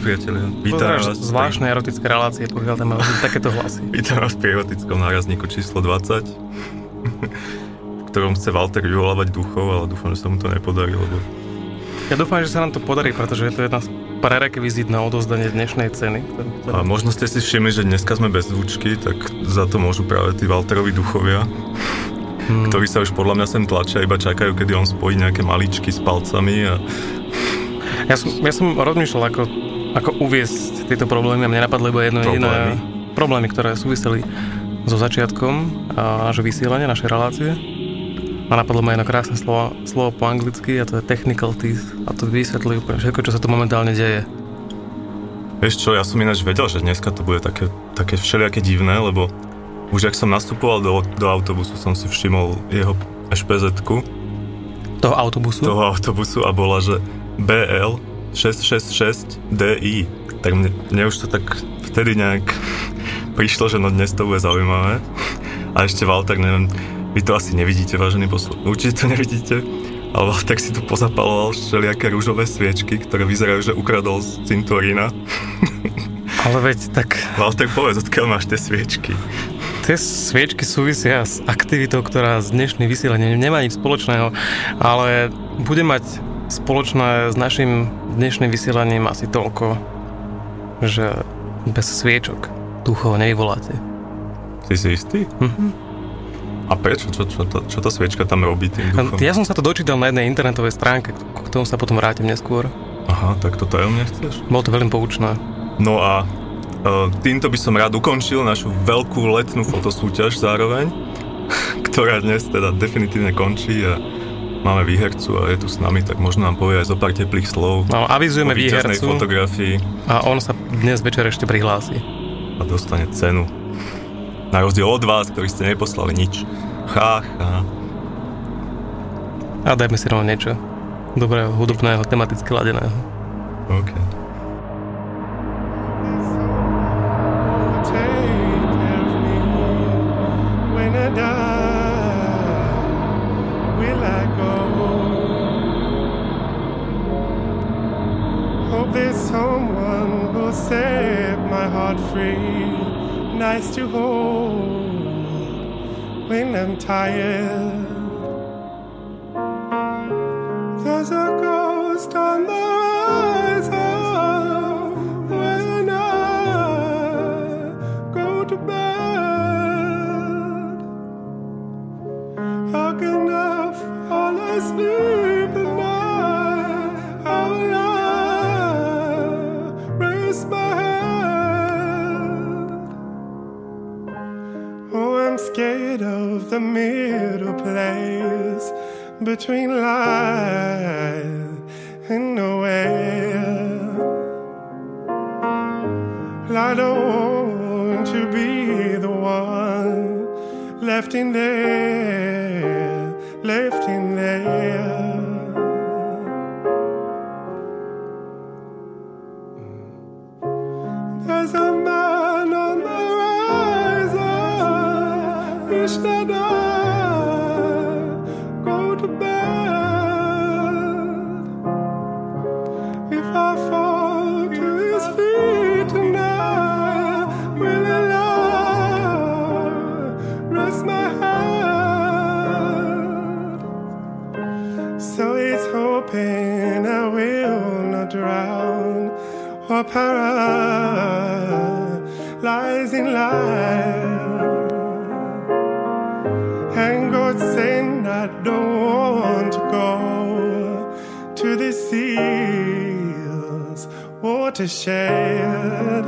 priatelia. Vítam vás. Zvláštne pri... erotické relácie, pokiaľ tam máte takéto hlasy. Vítam vás pri erotickom nárazníku číslo 20, v ktorom chce Walter vyvolávať duchov, ale dúfam, že sa mu to nepodarí, lebo... Ja dúfam, že sa nám to podarí, pretože je to jedna z prerekvizit na odozdanie dnešnej ceny. Ktorú... A možno ste si všimli, že dneska sme bez zvučky, tak za to môžu práve tí Walterovi duchovia hmm. ktorí sa už podľa mňa sem tlačia, iba čakajú, kedy on spojí nejaké maličky s palcami. A... Ja, som, ja som rozmýšľal, ako, ako uviesť tieto problémy a mne napadlo iba jedno problémy. jediné problémy, ktoré súviseli so začiatkom nášho vysielania, našej relácie. A napadlo ma jedno krásne slovo, slovo po anglicky a to je technicalities a to vysvetlí úplne všetko, čo sa tu momentálne deje. Vieš čo, ja som ináč vedel, že dneska to bude také, také všelijaké divné, lebo už ak som nastupoval do, do autobusu, som si všimol jeho špz Toho autobusu? Toho autobusu a bola, že BL 666 DI. Tak mne, mne už to tak vtedy nejak prišlo, že no dnes to bude zaujímavé. A ešte Walter, neviem, vy to asi nevidíte, vážený posluch. Určite to nevidíte. Ale tak si tu pozapaloval všelijaké rúžové sviečky, ktoré vyzerajú, že ukradol z cintorína. Ale veď tak... Walter, povedz, odkiaľ máš tie sviečky? Tie sviečky súvisia s aktivitou, ktorá z dnešných vysielania nemá nič spoločného, ale bude mať spoločné s našim dnešným vysielaním asi toľko, že bez sviečok duchov nevyvoláte. Si si istý? Mhm. A prečo? Čo, čo, to, čo tá sviečka tam robí tým duchom? Ja som sa to dočítal na jednej internetovej stránke, k tomu sa potom vrátim neskôr. Aha, tak to tajomne chceš? Bolo to veľmi poučné. No a Týmto by som rád ukončil našu veľkú letnú fotosúťaž zároveň, ktorá dnes teda definitívne končí a máme výhercu a je tu s nami, tak možno nám povie aj zo pár teplých slov. No, avizujeme výhercu. fotografii. A on sa dnes večer ešte prihlási. A dostane cenu. Na rozdiel od vás, ktorí ste neposlali nič. Chá, chá. A dajme si rovno niečo dobrého, hudobného, tematicky ladeného. OK. When I'm be the one left in there, left in there. Paralyzing life. And God saying, I don't want to go to the seas, watershed.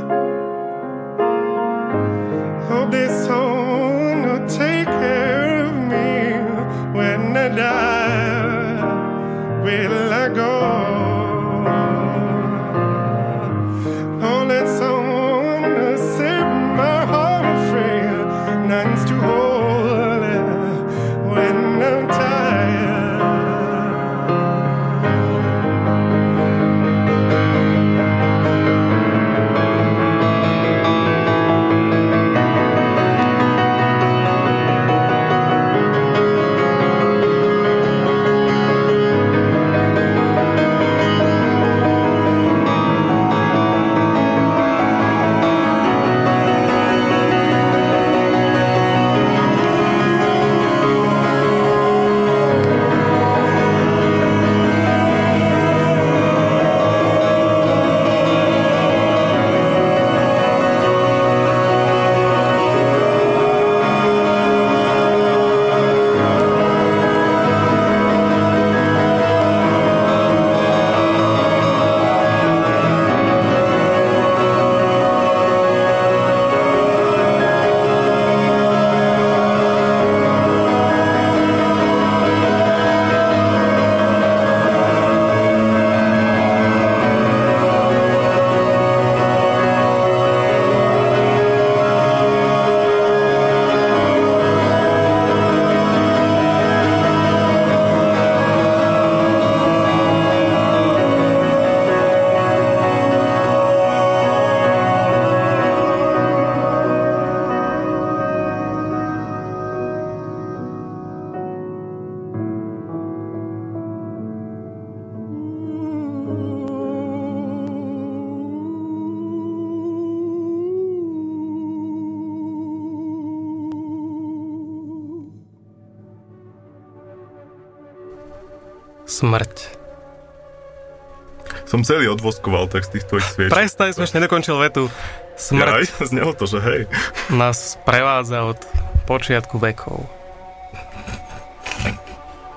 Som celý odvoskoval tak z tých tvojich sviečok. Prestaň, som ešte nedokončil vetu. Smrť Aj, znelo to, že hej. nás prevádza od počiatku vekov.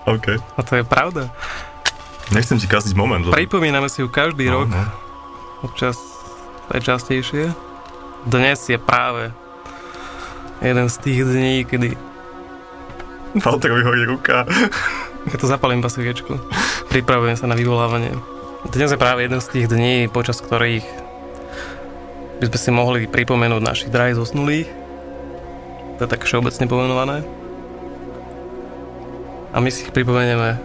OK. A to je pravda. Nechcem ti kaziť moment, lebo... Pripomíname si ju každý No, rok, no. občas aj častejšie. Dnes je práve jeden z tých dní, kedy Walterovi horí ruka. ja to zapalím pasviečku. Pripravujem sa na vyvolávanie. Dnes je práve jeden z tých dní, počas ktorých by sme si mohli pripomenúť našich drahých zosnulých. To je tak všeobecne pomenované. A my si ich pripomenieme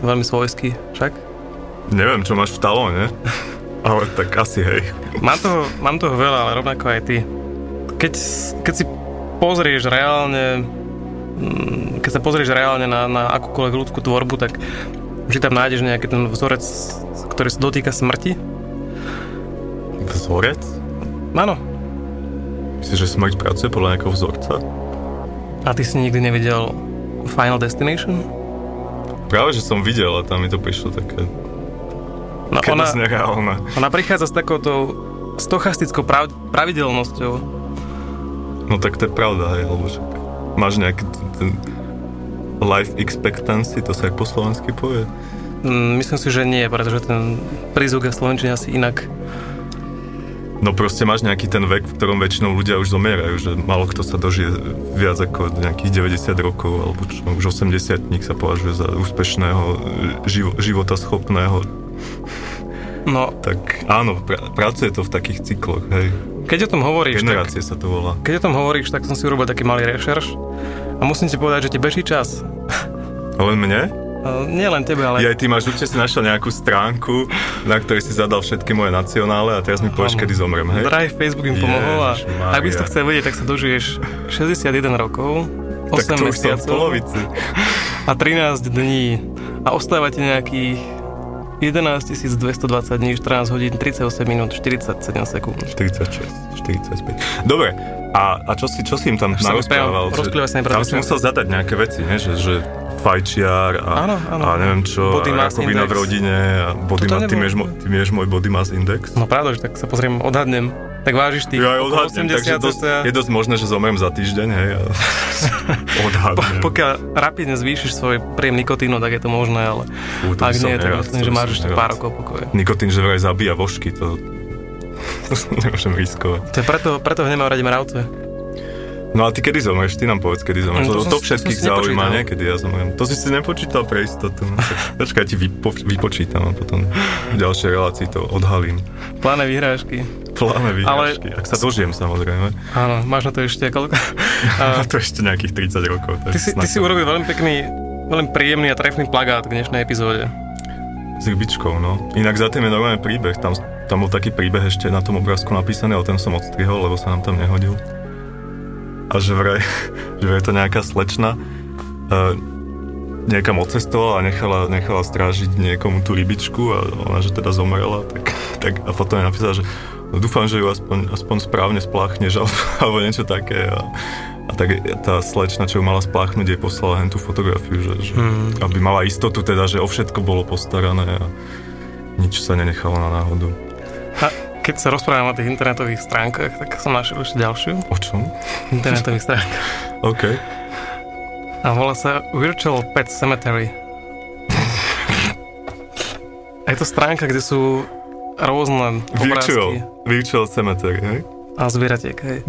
veľmi svojsky, však? Neviem, čo máš v talóne, ale tak asi hej. Mám toho, mám toho veľa, ale rovnako aj ty. Keď, keď si pozrieš reálne mm, keď sa pozrieš reálne na, na akúkoľvek ľudskú tvorbu, tak vždy tam nájdeš nejaký ten vzorec, ktorý sa dotýka smrti. Vzorec? Áno. Myslíš, že smrť pracuje podľa nejakého vzorca? A ty si nikdy nevidel Final Destination? Práve, že som videl a tam mi to prišlo také No, ona... nereálne. ona prichádza s takouto stochastickou prav, pravidelnosťou. No tak to je pravda, hej, lebo však máš nejaký t- ten life expectancy, to sa aj po slovensky povie. Mm, Myslím si, že nie, pretože ten prízvuk je slovenčine asi inak. No proste máš nejaký ten vek, v ktorom väčšinou ľudia už zomierajú, že málo kto sa dožije viac ako nejakých 90 rokov, alebo čo, už 80 sa považuje za úspešného, živo, životaschopného. No, Tak áno, pra, pracuje to v takých cykloch, hej. keď o tom hovoríš, tak, Generácie sa to volá. keď o tom hovoríš, tak som si urobil taký malý rešerš a musím ti povedať, že ti beží čas. Len mne? Nie len tebe, ale... Ja aj ty máš určite si našiel nejakú stránku, na ktorej si zadal všetky moje nacionále a teraz mi povieš, kedy zomrem, hej? Drahý Facebook im pomohol a ak by si to chcel vedieť, tak sa dožiješ 61 rokov, 8 tak to mesiacov a 13 dní a ostáva ti nejakých 11 220 dní, 14 hodín, 38 minút, 47 sekúnd. 46, 45. Dobre, a, a čo, si, čo si im tam narozprával? Tam si musel zadať nejaké veci, ne? Že, že fajčiar a, Áno, áno. a neviem čo, Body a rakovina v rodine a body mass, ty, mieš, ty mieš môj body mass index. No pravda, že tak sa pozriem, odhadnem. Tak vážiš tých Ja odhadnem, takže 80 dosť, cca. je dosť možné, že zomrem za týždeň, hej. A odhadnem. Pokiaľ rapidne zvýšiš svoj príjem nikotínu, tak je to možné, ale Fú, ak nie, tak myslím, že máš ešte pár rokov pokoje. Nikotín, že vraj zabíja vožky, to, to nemôžem riskovať. To je preto, preto nemám radi mravce. No a ty kedy zomreš? Ty nám povedz, kedy zomreš. No, to Lebo to všetkých to zaujíma, nie? Kedy ja zomrem. To si si nepočítal pre istotu. No, Počkaj, ti vypo, vypočítam a potom v ďalšej relácii to odhalím. Pláne vyhrážky. Pláne výhražky. Ak sa dožijem, samozrejme. Áno, máš na to ešte koľko? A to ešte nejakých 30 rokov. ty, si, ty si urobil veľmi pekný, veľmi príjemný a trefný plagát k dnešnej epizóde. S rybičkou, no. Inak za tým je normálny príbeh. Tam, tam bol taký príbeh ešte na tom obrázku napísaný, ale ten som odstrihol, lebo sa nám tam nehodil. A že vraj, že vraj to nejaká slečna uh, niekam odcestovala a nechala, nechala strážiť niekomu tú rybičku a ona, že teda zomrela, tak, tak a potom je napísala, že no, dúfam, že ju aspoň, aspoň správne spláchneš alebo, alebo niečo také a, a tak tá slečna, čo ju mala spláchnuť, jej poslala hen tú fotografiu, že, že Hmm. aby mala istotu teda, že o všetko bolo postarané a nič sa nenechalo na náhodu. A keď sa rozprávam o tých internetových stránkach, tak som našiel ešte ďalšiu O čom? internetových stránkach. OK. A volá sa Virtual Pet Cemetery. A je to stránka, kde sú rôzne obrázky Virtual, virtual cemetery, hej? a zvieratiek, hej.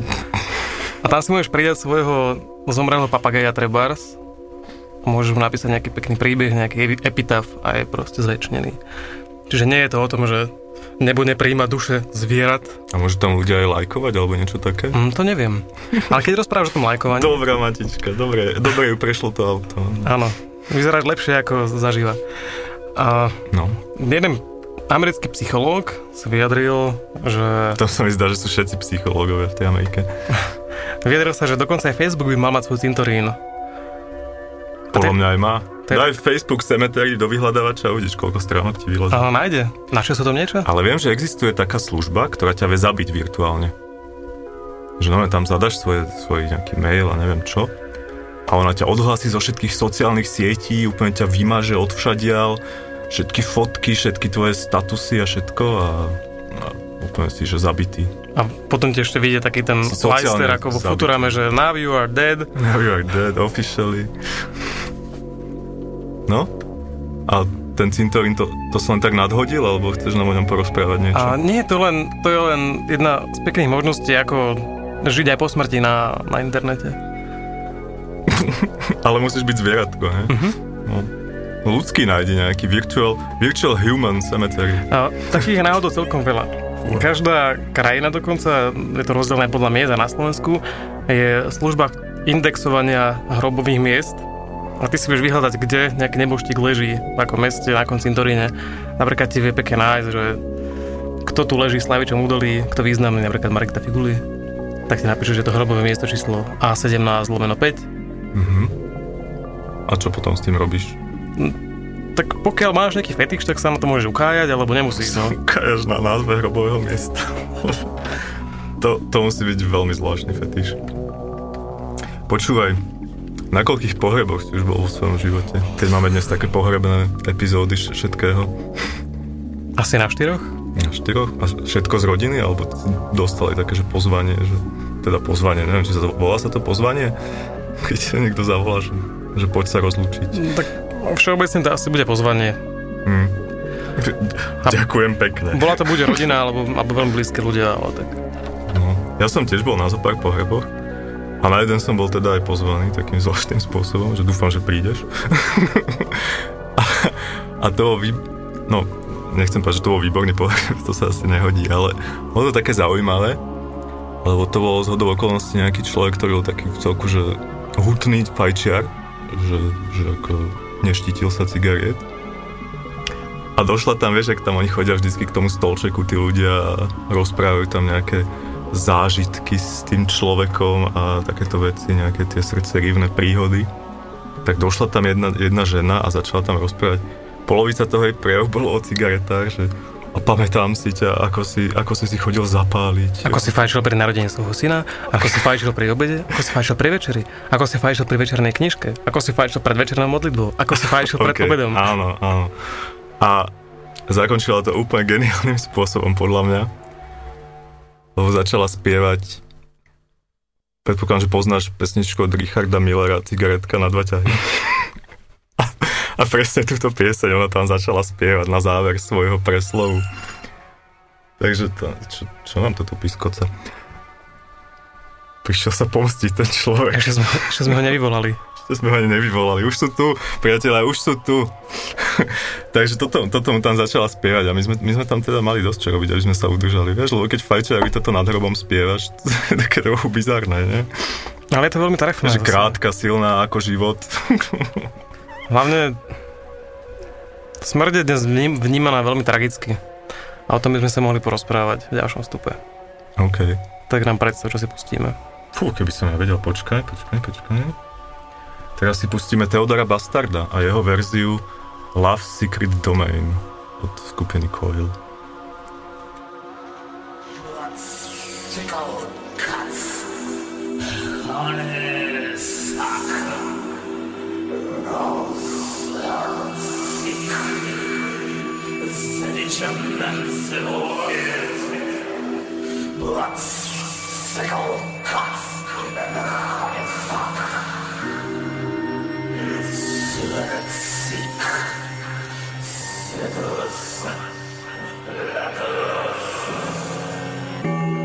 A tam si môžeš pridať svojho zomrelého papagaja Trebars. Môžeš mu napísať nejaký pekný príbeh, nejaký epitaf a je proste zväčšnený. Čiže nie je to o tom, že nebo nepríjma duše zvierat. A môžu tam ľudia aj lajkovať alebo niečo také? Hm, to neviem. Ale keď rozprávaš o tom lajkovaní, Dobrá matička, dobre, dobre ju prešlo to auto. áno, vyzeráš lepšie ako zažíva. A No, jeden americký psychológ sa vyjadril, že to sa mi zdá, že sú všetci psychológovia v tej Amerike. vyjadril sa, že dokonca aj Facebook by mal mať svoj cintorín. Podľa mňa aj má. Daj Facebook cemetery do vyhľadávača a uvidíš, koľko stránok ti vylezí. A nájde. Našiel sa tom niečo? Ale viem, že existuje taká služba, ktorá ťa vie zabiť virtuálne. Že no, tam zadaš svoje, svoj nejaký mail a neviem čo. a ona ťa odhlási zo všetkých sociálnych sietí, úplne ťa vymaže odvšadial, všetky fotky, všetky tvoje statusy a všetko a, a úplne si, že zabitý. A potom ti ešte vyjde taký ten Leicester ako vo. Futurame, že now you are dead. Now you are dead officially. No? A ten cintorín, to, to som len tak nadhodil, alebo chceš nám o ňom porozprávať niečo? A nie, to, len, to je len jedna z pekných možností, ako žiť aj po smrti na, na internete. Ale musíš byť zvieratko, he? Mhm. No. Ľudský nájde nejaký virtual, virtual human cemetery. A takých je náhodou celkom veľa. Každá krajina dokonca, je to rozdelené podľa miest a na Slovensku, je služba indexovania hrobových miest. A ty si vieš vyhľadať, kde nejaký neboštík leží, v akom meste, na akom cintoríne. Napríklad ti vie pekne nájsť, že kto tu leží v Slavičom údolí, kto významný, napríklad Marek Figuli. Tak ti napíšu, že to hrobové miesto číslo A17 lomeno 5. Mhm. A čo potom s tým robíš? Tak pokiaľ máš nejaký fetiš, tak sa na to môžeš ukájať, alebo nemusíš. No. Kajaš na názve hrobového miesta. to, to musí byť veľmi zvláštny fetiš. Počúvaj, na koľkých pohreboch si už bol vo svojom živote? Keď máme dnes také pohrebné epizódy vš- všetkého. Asi na štyroch? Na štyroch? A všetko z rodiny? Alebo dostali také, že pozvanie? Že, teda pozvanie, neviem, či sa to, volá sa to pozvanie? Keď sa niekto zavolá, že, že poď sa rozlúčiť. No, Tak všeobecne to asi bude pozvanie. Hm. Ďakujem pekne. Bola to bude rodina, alebo, alebo veľmi blízke ľudia, ale tak. No, ja som tiež bol na zopár pohreboch a na jeden som bol teda aj pozvaný takým zvláštnym spôsobom, že dúfam, že prídeš. a, a to vý... no, nechcem povedať, že to bol výborný pohreb, to sa asi nehodí, ale bolo to také zaujímavé, lebo to bolo z hodou okolností nejaký človek, ktorý bol taký v celku, že hutný fajčiar, že, že ako neštítil sa cigariet. A došla tam, vieš, ak tam oni chodia vždycky k tomu stolčeku, tí ľudia a rozprávajú tam nejaké zážitky s tým človekom a takéto veci, nejaké tie srdcerivné príhody. Tak došla tam jedna, jedna žena a začala tam rozprávať. Polovica toho jej prejavu bolo o cigaretách, že a pamätám si ťa, ako si, ako si si chodil zapáliť. Ako si fajčil pri narodení svojho syna, ako si fajčil pri obede, ako si fajčil pri večeri, ako si fajčil pri večernej knižke, ako si fajčil pred večernou modlitbou, ako si fajčil pred Ok, obedom. Áno, áno. A zakončila to úplne geniálnym spôsobom, podľa mňa. Lebo začala spievať Predpokladám, že poznáš pesničku od Richarda Millera Cigaretka na dva ťahy. A, a presne túto pieseň ona tam začala spievať na záver svojho preslovu. Takže to, čo, čo nám to tu pískoce? Prišiel sa pomstiť ten človek. Ešte sme, ešte sme ho nevyvolali. To sme ho ani nevyvolali. Už sú tu, priatelia, už sú tu. Takže toto, toto mu tam začala spievať a my sme, my sme tam teda mali dosť čo robiť, aby sme sa udržali. Vieš, lebo keď fajčiari toto nad hrobom spievaš, to je také trochu bizarné, nie? Ale je to veľmi trefné. Že krátka, silná ako život. Hlavne smrť je dnes vním- vnímaná veľmi tragicky. A o tom by sme sa mohli porozprávať v ďalšom stupe. OK. Tak nám predstav, čo si pustíme. Fú, keby som ja vedel, počkaj, počkaj, počkaj. Teraz si pustíme Teodora Bastarda a jeho verziu Love Secret Domain od skupiny Coil. Blood sickle cuts. Honeysuckle. Sweat Sickles. Smrť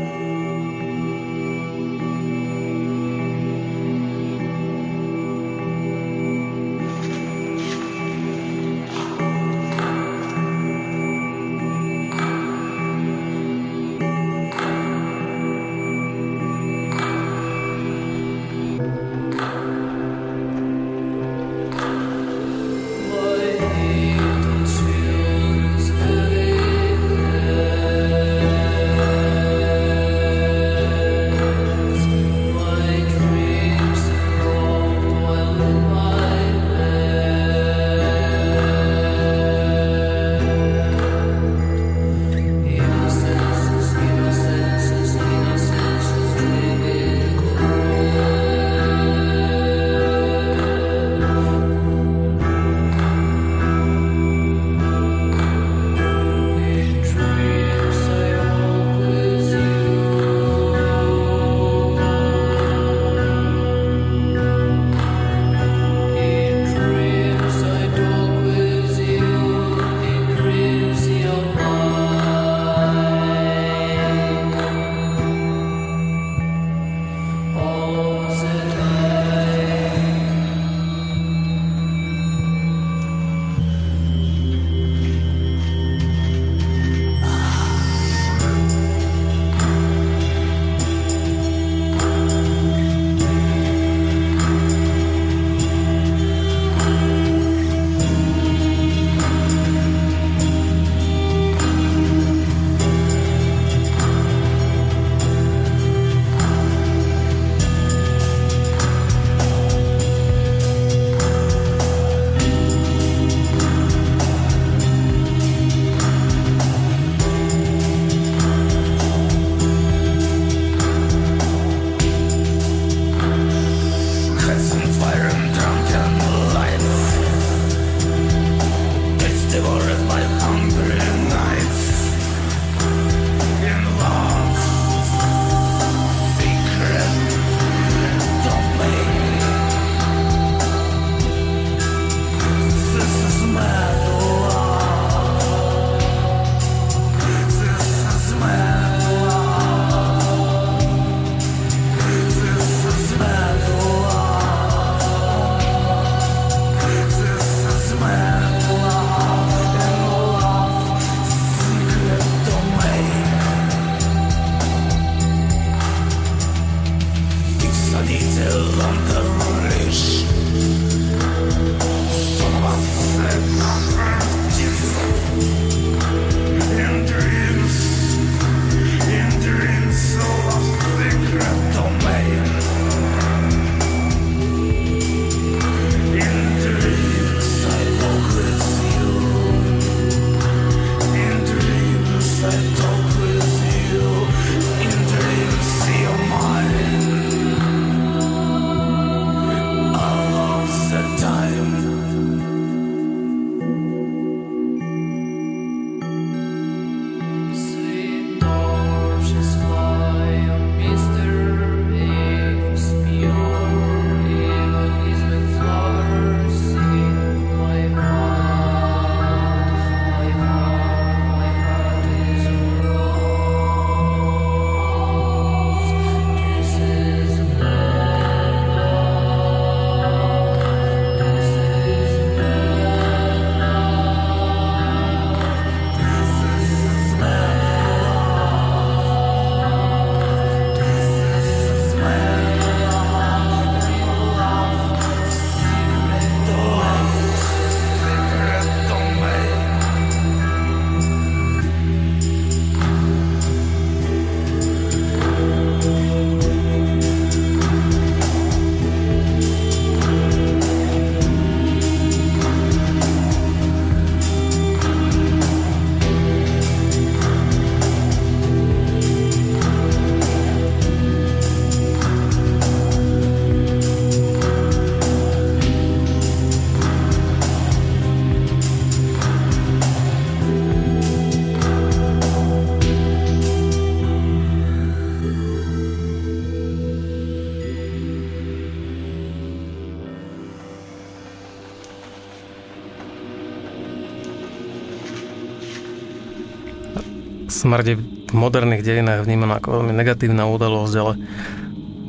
je v moderných dejinách vnímaná ako veľmi negatívna udalosť, ale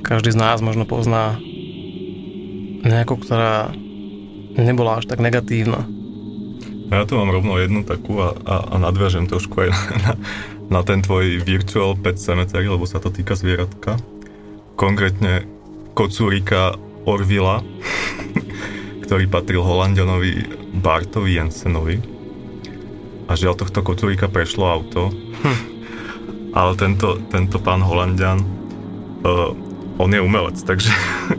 každý z nás možno pozná nejakú, ktorá nebola až tak negatívna. Ja tu mám rovno jednu takú a, a, a nadviažem trošku aj na, na ten tvoj virtual pet cemetery, lebo sa to týka zvieratka. Konkrétne kocúrika Orvila, ktorý patril Holandianovi Bartovi Jensenovi. A žiaľ tohto kocúrika prešlo auto. Ale tento, tento pán Holandian, uh, on je umelec, takže,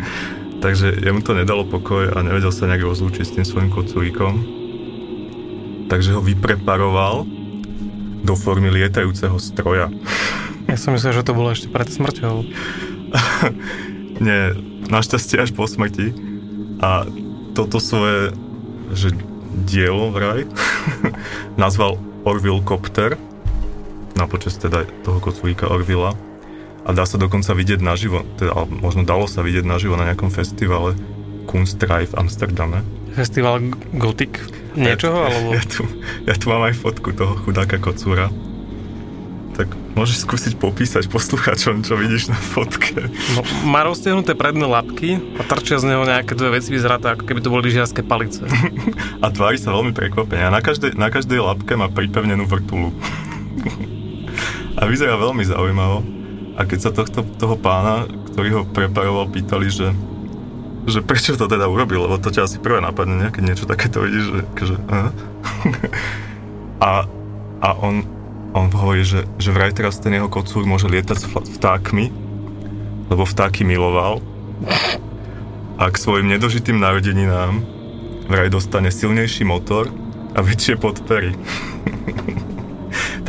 takže jemu to nedalo pokoj a nevedel sa nejak rozlúčiť s tým svojim kocúrikom. Takže ho vypreparoval do formy lietajúceho stroja. Ja som myslel, že to bolo ešte pred smrťou. Nie, našťastie až po smrti. A toto svoje že dielo vraj nazval Orville Copter na počas teda toho kocúrika Orvilla a dá sa dokonca vidieť naživo, teda, ale možno dalo sa vidieť naživo na nejakom festivale Kunstreif v Amsterdame. Festival Gothic niečoho, ja, alebo... Ja tu, ja tu mám aj fotku toho chudáka kocúra. Tak môžeš skúsiť popísať poslucháčom, čo vidíš na fotke. No, má roztiahnuté predné labky a trčia z neho nejaké dve veci, vyzerá to ako keby to boli lyžiarske palice. A tvári sa veľmi prekvapene. A na každej, na každej labke má pripevnenú vrtulu. A vyzerá veľmi zaujímavo. A keď sa tohto, toho pána, ktorý ho preparoval, pýtali, že že prečo to teda urobil, lebo to ťa asi prvé napadne, ne? keď niečo takéto vidíš, že, že a, a on, on hovorí, že, že vraj teraz ten jeho kocúr môže lietať s vtákmi, lebo vtáky miloval a k svojim nedožitým narodeninám vraj dostane silnejší motor a väčšie podpery.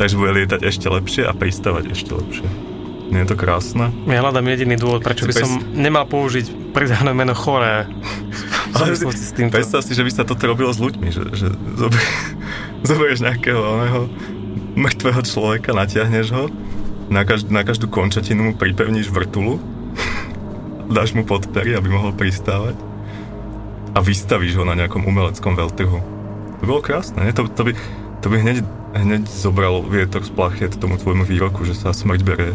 Takže bude lietať ešte lepšie a pristávať ešte lepšie. Nie je to krásne? Ja hľadám jediný dôvod, prečo by som nemal použiť pridané meno choré. V Ale súvislosti s týmto. Predstav si, že by sa toto robilo s ľuďmi, že, že zober, zoberieš nejakého oného mŕtvého človeka, natiahneš ho, na, každ- na každú končatinu mu pripevníš vrtulu, dáš mu podpery, aby mohol pristávať a vystavíš ho na nejakom umeleckom veľtrhu. To bolo krásne, nie? To, to, by, to by hneď, hneď zobral vietor z plachiet tomu tvojmu výroku, že sa smrť berie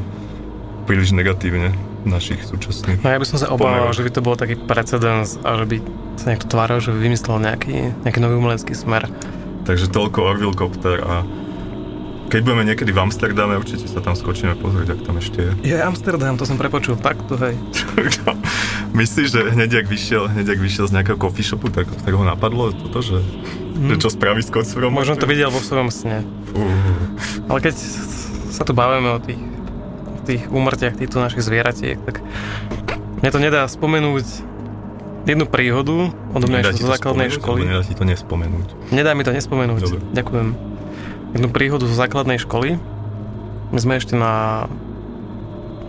príliš negatívne v našich súčasných No ja by som sa obával, že by to bol taký precedens a že by sa niekto tváril, že by vymyslel nejaký, nejaký nový umelecký smer. Takže toľko Orville Copter a keď budeme niekedy v Amsterdame, určite sa tam skočíme pozrieť, ak tam ešte je. Je Amsterdam, to som prepočul, takto hej. Myslíš, že hneď ak vyšiel, hneď ak vyšiel z nejakého coffee shopu, tak, tak ho napadlo toto, že, že čo spraví s kocúrom? Možno to videl vo svojom sne. Fú. Ale keď sa tu bavíme o tých, o tých úmrtiach týchto našich zvieratiek, tak mne to nedá spomenúť jednu príhodu odo mňa zo základnej školy. Nedá ti to nespomenúť. Nedá mi to nespomenúť. Dobre. Ďakujem. Jednu príhodu zo základnej školy. My sme ešte na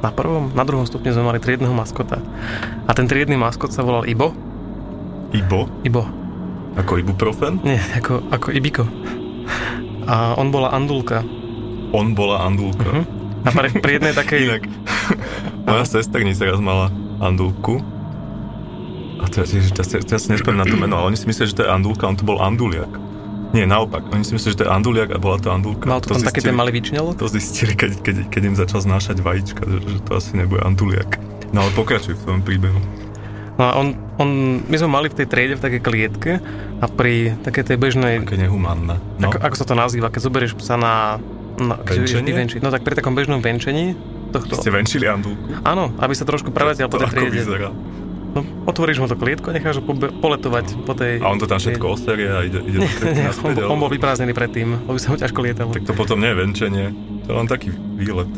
na prvom, na druhom stupni sme mali triedneho maskota. A ten triedny maskot sa volal Ibo. Ibo? Ibo. Ako ibuprofen? Nie, ako, ako Ibiko. A on bola Andulka. On bola Andulka. Mhm. A pri, pri jednej takej... Inak, moja sesternica raz mala Andulku. A teraz, ježiš, teraz, teraz si nespomínam na to meno, ale oni si myslia, že to je Andulka, on to bol Anduliak. Nie, naopak, oni si myslia, že to je Anduliak a bola to Andulka. Mal to tam taký ten malý vyčnelok? To zistili, keď, keď, keď im začal znášať vajíčka, že, že to asi nebude Anduliak. No ale pokračuj v svojom príbehu. No a on, on, my sme mali v tej triede v takej klietke a pri takej tej bežnej, Také nehumánne. No, ako, ako sa to nazýva, keď zoberieš psa na, na Venčenie? vyvenčiť, no tak pri takom bežnom venčení tohto, ste venčili Andulku? áno, aby sa trošku preletel po to tej triede. vyzerá. No, otvoríš mu to klietku a necháš ho poletovať po tej... A on to tam všetko oserie a ide, ide klietky Nie, on, on bol vyprázdnený predtým, lebo sa ho ťažko lietalo. Tak to potom nie je venčenie, to je len taký výlet.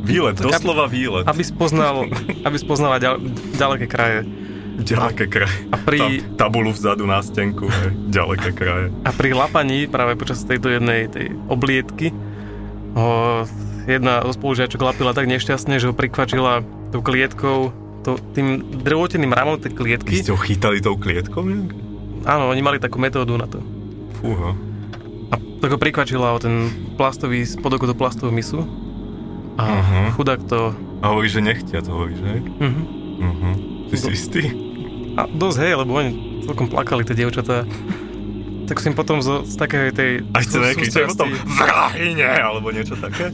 Výlet, Tak doslova výlet. Aby spoznal, aby spoznala ďal, ďaleké kraje. Ďaleké kraje. A pri, Tam tabulu vzadu na stenku, hej, ďaleké kraje. a pri lapaní práve počas tejto jednej tej oblietky ho jedna spolužiačok lapila tak nešťastne, že ho prikvačila tou klietkou, to, tým drvoteným ramom tej Vy klietky. ste ho chytali tou klietkou nejak? Áno, oni mali takú metódu na to. Fúha. A tak ho prikvačila o ten plastový spodok do plastovú misu. A Mhm. chudák to... A hovoríš, že nechtiac, hovoríš, hej? Mhm. Uh-huh. Ty si istý? A dosť hej, lebo oni celkom plakali, tie dievčatá. Tak som potom zo, z takej tej... A chce zo nekričať sústrasti- potom vrahine, alebo niečo také.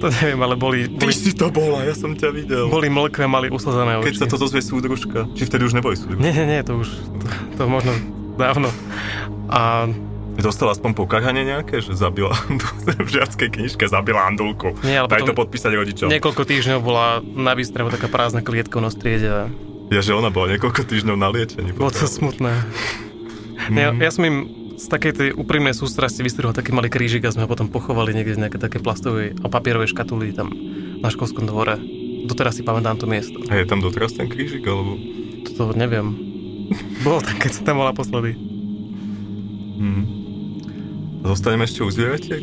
To neviem, ale boli, Ty boli, si to bola, ja som ťa videl. boli mlkvé, mali usazené oči. Keď sa to dozvie súdružka. Či vtedy už neboli súdružka? Nie, nie, nie, to už, to, to možno dávno. A Dostala aspoň pokarhanie nejaké, že zabila v žiackej knižke zabila Andulku. Nie, ale Daj to podpísať rodičom. niekoľko týždňov bola na výstreve taká prázdna klietka v nostriede a Ja, že ona bola niekoľko týždňov na liečení. bolo to smutné. Ja, ja som im z takej tej úprimnej sústrasti vystrihol taký malý krížik a sme ho potom pochovali niekde v nejaké také plastovej a papierovej škatuli tam na školskom dvore. Doteraz si pamätám to miesto. A je tam doteraz ten krížik, alebo... To neviem. Bolo tam, keď som tam bola naposledy. Hm. Zostaneme ešte u zvieratiek?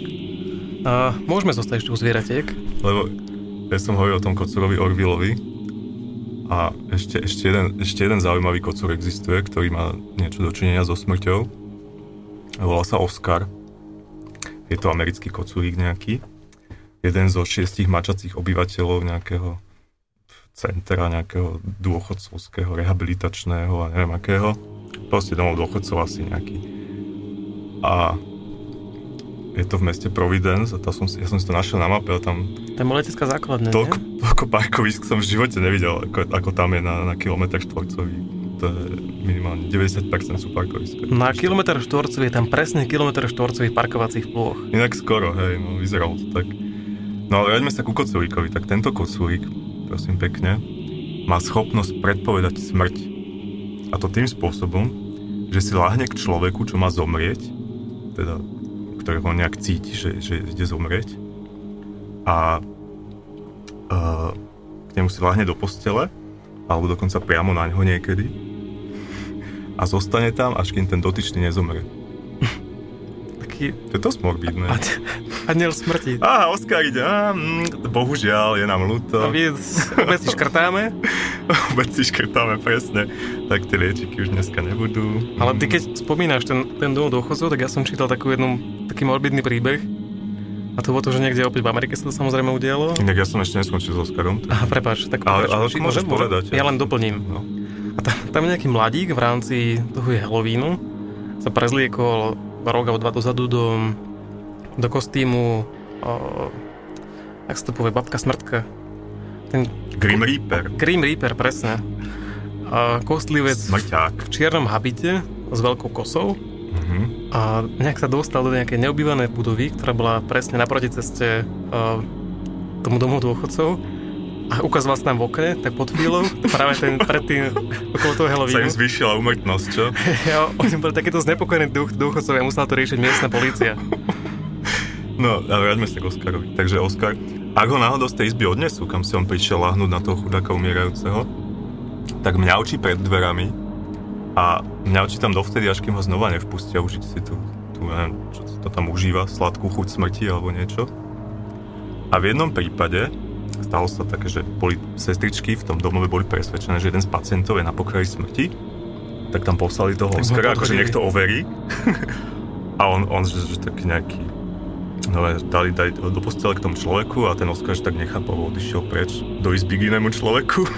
A môžeme zostať ešte u zvieratiek. Lebo ja som hovoril o tom kocurovi Orvilovi a ešte, ešte, jeden, ešte jeden zaujímavý kocúr existuje, ktorý má niečo dočinenia so smrťou. Volá sa Oscar. Je to americký kocúrik nejaký. Jeden zo šiestich mačacích obyvateľov nejakého centra, nejakého dôchodcovského, rehabilitačného a neviem akého. Proste domov dôchodcov asi nejaký. A je to v meste Providence a to som si, ja som si to našiel na mape a tam Tam je letecká základňa, toľko, nie? toľko parkovisk som v živote nevidel, ako, ako tam je na, na kilometr štvorcový. To je minimálne 90% sú parkoviska. Na kilometr štvorcový je tam presne kilometr štvorcových parkovacích plôch. Inak skoro, hej, no vyzeralo to tak. No ale vráťme sa ku kocúrikovi, tak tento kocúrik, prosím pekne, má schopnosť predpovedať smrť. A to tým spôsobom, že si láhne k človeku, čo má zomrieť, teda ktorého nejak cíti, že, že ide zomrieť a uh, k nemu si láhne do postele, alebo dokonca priamo na ňo niekedy a zostane tam, až kým ten dotyčný nezomre. Taký To je dosť morbidné. ať- aniel smrti. Á, Oskar ide, á, mm, bohužiaľ, je nám A ľúto. my opäť si škrtáme, Vôbec si škrtáme presne, tak tie liečiky už dneska nebudú. ale ty keď spomínaš ten, ten dom dôchodcov, tak ja som čítal takú jednu, taký morbidný príbeh. A to bolo to, že niekde opäť v Amerike sa to samozrejme udialo. Inak ja som ešte neskončil s Oskarom. tak- Aha, prepáč, tak Ale- ale môžeš povedať, Ja ja. len doplním. No. A tam, tam nejaký mladík v rámci toho Halloweenu sa prezliekol rok alebo dva dozadu do, do kostýmu o, jak sa to povie, babka smrtka. Ten Grim Reaper, Grim Reaper, presne. A kostlivec smrťák. v čiernom habite s veľkou kosou Mhm. a nejak sa dostal do nejakej neobývanej budovy, ktorá bola presne naproti ceste uh, tomu domu dôchodcov ukazoval sa tam v okne, tak pod chvíľou, práve ten predtým okolo toho Sa im Halloweenu, zvýšila umrtnosť, čo? ja, oni boli takéto znepokojení dôch, dôchodcovia, musela to riešiť miestna polícia. No, a vráťme sa k Oskarovi. Takže Oskar, ak ho náhodou z tej izby odnesú, kam si on prišiel lahnúť na toho chudáka umierajúceho, tak mňaučí pred dverami a mňaučí tam dovtedy, až kým ho znova nevpustia užiť si tú, tú neviem, čo to tam užíva, sladkú chuť smrti alebo niečo. A v jednom prípade stalo sa také, že boli sestričky v tom domove boli presvedčené, že jeden z pacientov je na pokraji smrti, tak tam poslali toho Oskara, akože podhodili. nech to overí. a on, on že, že taký nejaký No dali, dali do postele k tomu človeku a ten Oskar že tak nechápal, odišiel preč do izby k inému človeku.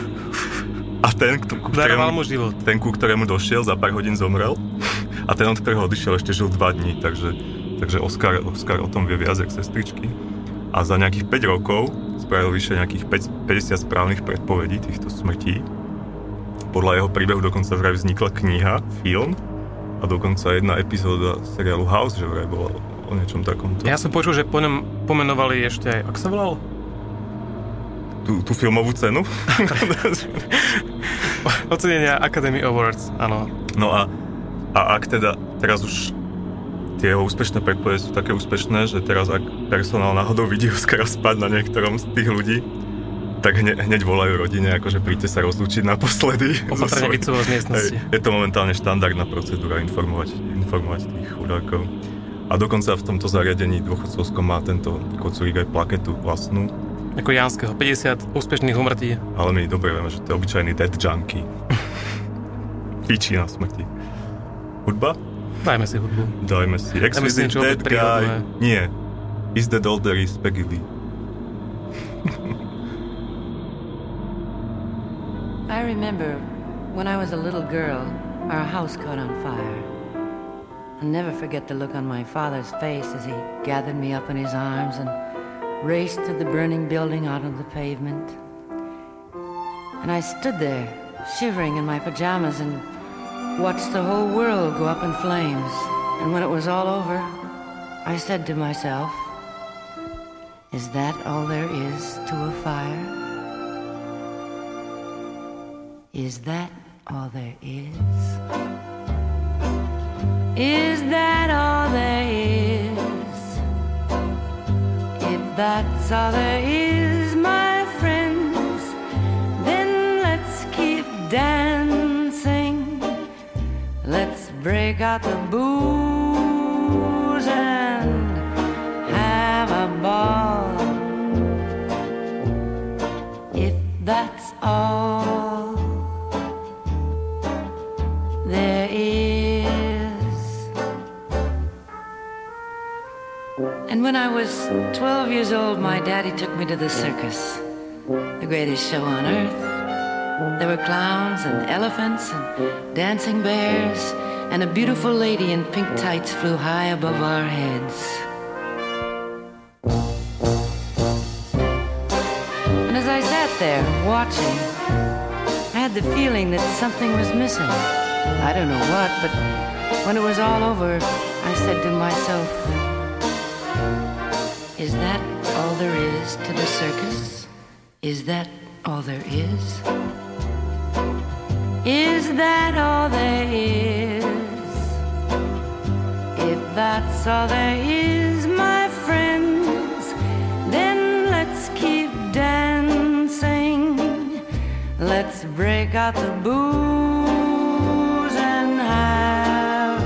A ten, ku, Daroval mu ktorému, život. ten, ku ktorému došiel, za pár hodín zomrel. A ten, od ktorého odišiel, ešte žil dva dní, takže, takže Oskar, Oskar o tom vie viac, jak sestričky. A za nejakých 5 rokov spravil vyše nejakých 5, 50 správnych predpovedí týchto smrtí. Podľa jeho príbehu dokonca vraj vznikla kniha, film a dokonca jedna epizóda seriálu House, že vraj bola o niečom takomto. Ja som počul, že po ňom pomenovali ešte aj, ak sa volal? Tú, tú filmovú cenu. Ocenenia Academy Awards, áno. No a, a ak teda teraz už tie jeho úspešné predpovede sú také úspešné, že teraz ak personál náhodou vidí Oscara spať na niektorom z tých ľudí, tak hne, hneď volajú rodine, akože príďte sa rozlúčiť naposledy. Opatrne vycúvať z miestnosti. Hej, je to momentálne štandardná procedúra informovať, informovať tých chudákov. A dokonca v tomto zariadení dôchodcovskom má tento kocúrik aj plaketu vlastnú, Ako Janského, 50 úspešných umrtí. ale my dobre vieme, že to je obyčajný dead junkie. Pičí na smrti. Hudba? Dajme si hudbu. Dajme si. Dajme si Dead Guy. príhodné. Nie. Is that all there is, Peggy Lee. I remember when I was a little girl, our house caught on fire. I'll never forget the look on my father's face as he gathered me up in his arms and raced to the burning building out on the pavement. And I stood there, shivering in my pajamas, and watched the whole world go up in flames. And when it was all over, I said to myself, Is that all there is to a fire? Is that all there is? Is that all there is? If that's all there is, my friends, then let's keep dancing. Break out the booze and have a ball. If that's all there is. And when I was 12 years old, my daddy took me to the circus, the greatest show on earth. There were clowns and elephants and dancing bears, and a beautiful lady in pink tights flew high above our heads. And as I sat there watching, I had the feeling that something was missing. I don't know what, but when it was all over, I said to myself, Is that all there is to the circus? Is that all there is? Is that all there is? That's all there is, my friends, then let's keep dancing. Let's break out the booze and have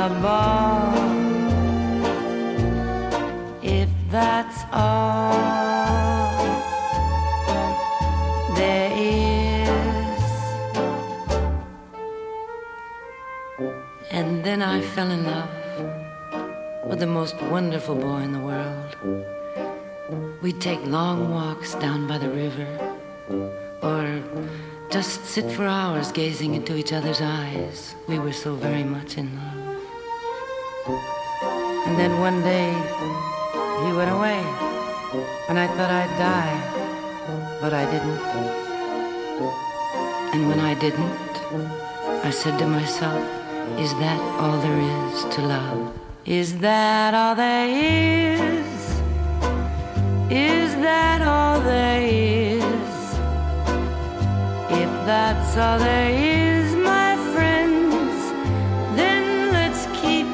a ball. If that's all there is. And then I fell in love with the most wonderful boy in the world. We'd take long walks down by the river, or just sit for hours gazing into each other's eyes. We were so very much in love. And then one day, he went away, and I thought I'd die, but I didn't. And when I didn't, I said to myself, Is that all there is to love? Is that all there is? Is that all there is? If that's all there is, my friends, then let's keep.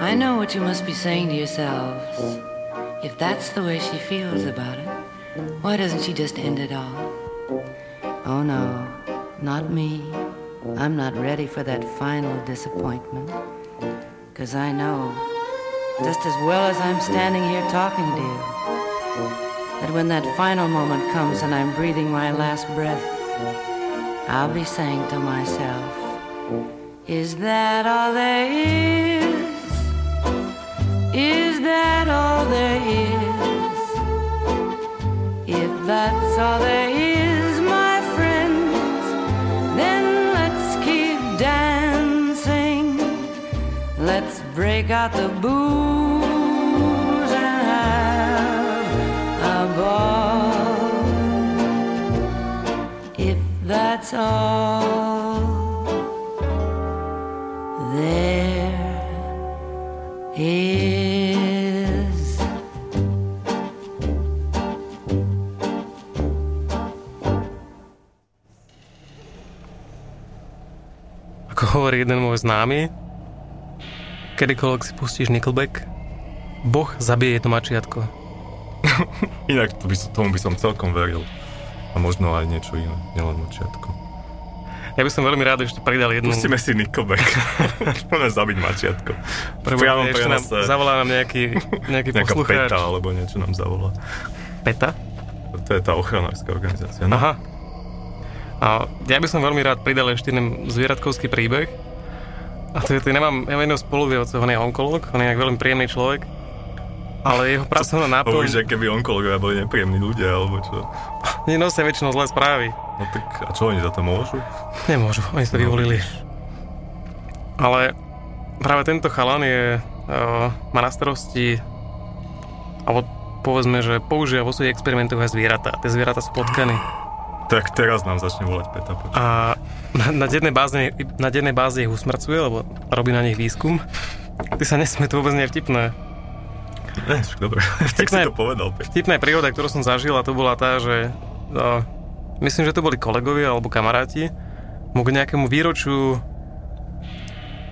I know what you must be saying to yourselves. If that's the way she feels about it, why doesn't she just end it all? Oh no, not me. I'm not ready for that final disappointment. Cause I know, just as well as I'm standing here talking to you, that when that final moment comes and I'm breathing my last breath, I'll be saying to myself, Is that all there is? Is that all there is? If that's all there is, Break out the booze and have a ball. If that's all there is. Ako hovorí jeden môj známy, kedykoľvek si pustíš Nickelback, Boh zabije to mačiatko. Inak to by, tomu by som celkom veril. A možno aj niečo iné, nielen mačiatko. Ja by som veľmi rád ešte pridal jednu... Pustíme si Nickelback. Poďme zabiť mačiatko. V Prebo, priamom ešte nám, zavolá nám nejaký, nejaký nejaká poslucháč. PETA alebo niečo nám zavolá. Peta? To je tá ochranárska organizácia. No. Aha. A ja by som veľmi rád pridal ešte jeden zvieratkovský príbeh. A to je, to nemám, ja mám jedného spoluvývovca, on je onkolog, on je veľmi príjemný človek. Ale jeho pracovná náplň... Hovoríš, že keby onkologovia boli nepríjemní ľudia, alebo čo? Nenosia väčšinou zlé správy. No tak, a čo oni za to môžu? Nemôžu, oni si to vyvolili. Ale práve tento chalan je, uh, má na starosti, alebo povedzme, že používa vo svojich experimentoch aj zvieratá. Tie zvieratá sú potkany. Tak teraz nám začne volať Peta. Počkaj. A na, na, dennej báze, na dennej báze ich usmrcuje, lebo robí na nich výskum. Ty sa nesmie, to vôbec nie je vtipné. Ne, dobre. tak si Vtipné- to povedal, Peta. Vtipná príhoda, ktorú som zažil, a to bola tá, že no, myslím, že to boli kolegovia alebo kamaráti, mu k nejakému výročiu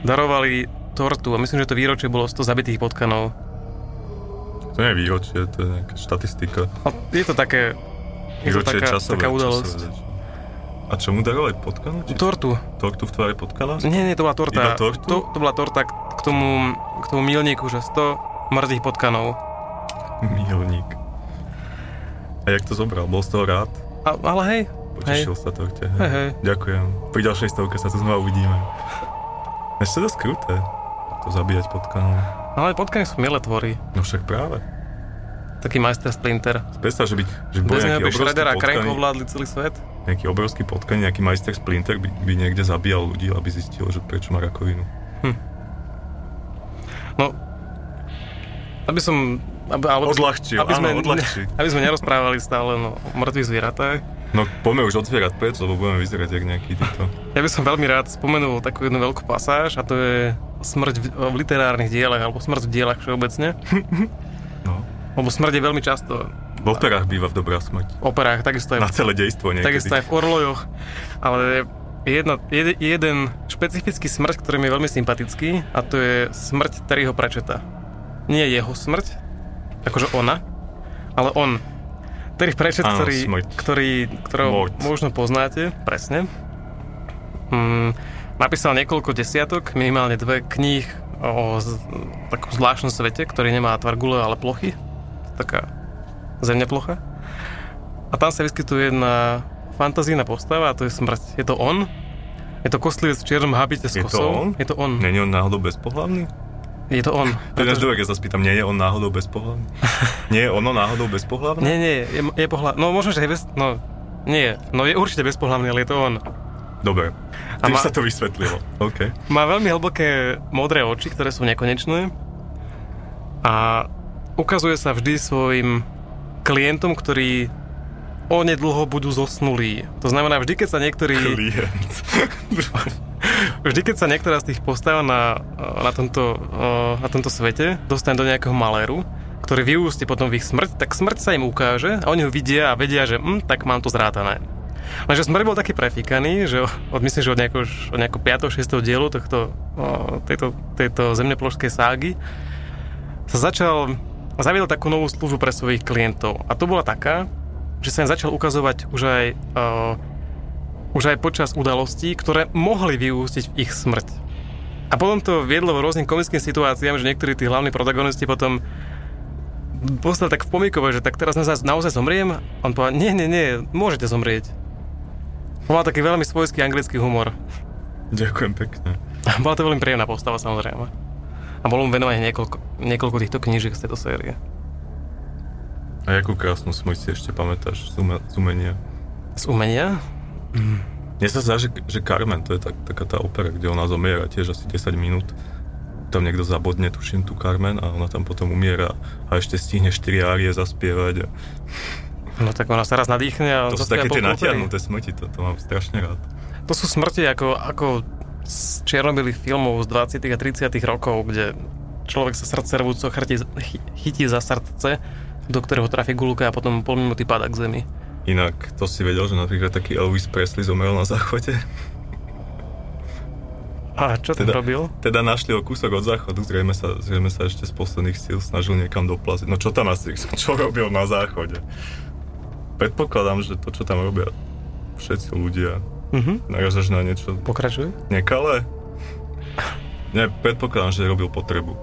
darovali tortu a myslím, že to výročie bolo 100 zabitých potkanov. To nie je výročie, to je nejaká štatistika. A je to také, je to taká, časové, taká udalosť. časové. A čomu darovali potkana? Či Tortu. tortu v tvári potkana? Nie, nie, to bola torta. Iba tortu? To, to bola torta k tomu, k tomu milníku, že 100 mŕtvych potkanov. Milník. A jak to zobral? Bol z toho rád? A, ale hej, hej, Potešil sa torte. Hej, hej. Ďakujem. Pri ďalšej stovke sa tu znova uvidíme. Ešte dosť kruté. To zabíjať potkanov. ale potkany sú milé tvory. No však práve. Taký majster Splinter. Predstav, že by, že by bol Bez nejaký Shredder a Crank potkaný, ovládli celý svet. nejaký obrovský potkaný, nejaký majster Splinter by, by niekde zabíjal ľudí, aby zistil, že prečo má rakovinu. No, aby som... Aby, alebo, Odľahčil, aby sme, áno, odľahčil. aby sme nerozprávali stále no, o mŕtvych zvieratách. No poďme už od zvierat preč, lebo budeme vyzerať jak nejaký títo. Ja by som veľmi rád spomenul takú jednu veľkú pasáž a to je smrť v, v literárnych dielach alebo smrť v dielach všeobecne. Lebo smrť je veľmi často V operách býva v dobrá smrť. v operách, takisto aj Na celé dejstvo niekedy. Takisto aj v Orlojoch, ale je jedna, jed, jeden špecifický smrť, ktorý mi je veľmi sympatický a to je smrť Terryho Pratchetta. Nie jeho smrť, akože ona, ale on. Terry Pratchett, Áno, ktorý, smrť. ktorý, ktorého Mort. možno poznáte, presne. Mm, napísal niekoľko desiatok, minimálne dve kníh o z, takom zvláštnom svete, ktorý nemá tvar gule, ale plochy. Taká plocha. A tam sa vyskytuje jedna fantazína postava a to je smrť. Je to on. Je to kostlivec v čiernom habite s Je to kosou. on? Je to on. Není on náhodou bezpohlavný? Je to on. To je dobre, keď sa spýtam, nie je on náhodou bezpohlavný? nie je ono náhodou bezpohlavné? Nie, nie, je, je pohľad... No možno, že je bez... No, nie, no je určite bezpohlavný, ale je to on. Dobre, tým má- sa to vysvetlilo. OK. Má veľmi hlboké modré oči, ktoré sú nekonečné. A ukazuje sa vždy svojim klientom, ktorí onedlho budú zosnulí. To znamená, vždy, keď sa niektorí... Klient. Vždy, keď sa niektorá z tých postav na, na, tomto, na tomto svete dostane do nejakého maléru, ktorý vyústi potom v ich smrť, tak smrť sa im ukáže a oni ho vidia a vedia, že hm, tak mám to zrátané. Lenže smrť bol taký prefíkaný, že od, myslím, že od nejakého, od nejakého 5. 6. dielu tohto, o, tejto, tejto zemneplošskej ságy sa začal, zaviedol takú novú službu pre svojich klientov. A to bola taká, že sa im začal ukazovať už aj o, už aj počas udalostí, ktoré mohli vyústiť v ich smrť. A potom to viedlo v rôznym komickým situáciám, že niektorí tí hlavní protagonisti potom postali tak v pomikove, že tak teraz naozaj, naozaj zomriem? On povedal, nie, nie, nie, môžete zomrieť. On mal taký veľmi svojský anglický humor. Ďakujem pekne. Bola to veľmi príjemná postava samozrejme. A bolo mu venované niekoľko, niekoľko týchto knížiek z tejto série. A jakú krásnu smrť si ešte pamätáš z, ume, z umenia? Z umenia? Mne sa zdá, že, že Carmen, to je tak, taká tá opera, kde ona zomiera tiež asi 10 minút. Tam niekto zabodne, tuším, tú Carmen a ona tam potom umiera a ešte stihne 4 árie zaspievať. A No tak ona sa raz nadýchne a to sú také tie natiahnuté smrti, to, to mám strašne rád. To sú smrti ako, ako z čiernobilých filmov z 20. a 30. rokov, kde človek sa srdcervúco chytí, chytí za srdce, do ktorého trafí gulka a potom pol minúty padá k zemi. Inak to si vedel, že napríklad taký Elvis Presley zomrel na záchode? A čo Teda- robil? Teda našli ho kúsok od záchodu, zrejme sa, zrejme sa ešte z posledných síl snažil niekam doplaziť. No čo tam asi, čo robil na záchode? Predpokladám, že to, čo tam robia všetci ľudia, Mhm. naražaš na niečo Pokračuj. nekalé? Nie, predpokladám, že robil potrebu.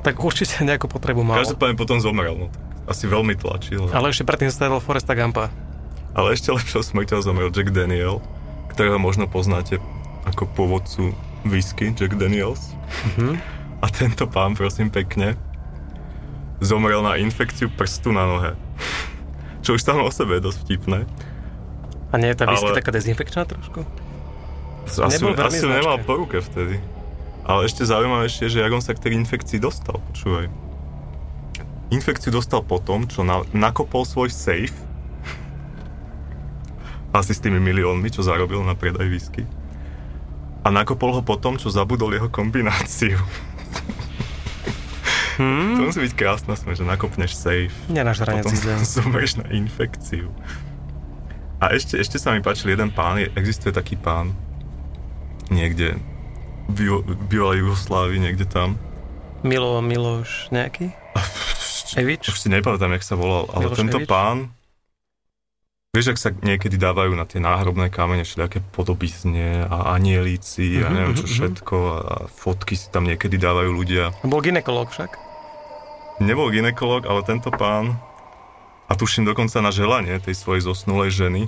Tak určite nejakú potrebu mal. Každopádne potom zomrel, no tak asi veľmi tlačil. Ale ešte predtým stredol Foresta Gampa. Ale ešte lepšou smrťou zomrel Jack Daniel, ktorého možno poznáte ako pôvodcu whisky Jack Daniels. Mhm. A tento pán, prosím pekne, zomrel na infekciu prstu na nohe. Čo už samo o sebe je dosť vtipné. A nie je tá whisky Ale- taká dezinfekčná trošku? Asi, asi nemal po ruke vtedy. Ale ešte zaujímavejšie, že jak on sa k tej infekcii dostal, počúvaj. Infekciu dostal po tom, čo na, nakopol svoj safe asi s tými miliónmi, čo zarobil na predaj whisky. A nakopol ho po tom, čo zabudol jeho kombináciu. Hmm? To musí byť krásna sme, že nakopneš safe. Nenažranie Potom zomrieš na infekciu. A ešte, ešte sa mi páčil jeden pán, je- existuje taký pán niekde bývalej Jugoslávii, niekde tam. Milo, Miloš nejaký? Evič? Už si nepamätám, jak sa volal, ale Miloš tento Evič? pán, vieš, ak sa niekedy dávajú na tie náhrobné kamene všelijaké podobizne a anielíci a Mhm, neviem čo mhm. všetko a fotky si tam niekedy dávajú ľudia. Bol ginekolog však. Nebol ginekolog, ale tento pán, a tuším dokonca na želanie tej svojej zosnulej ženy,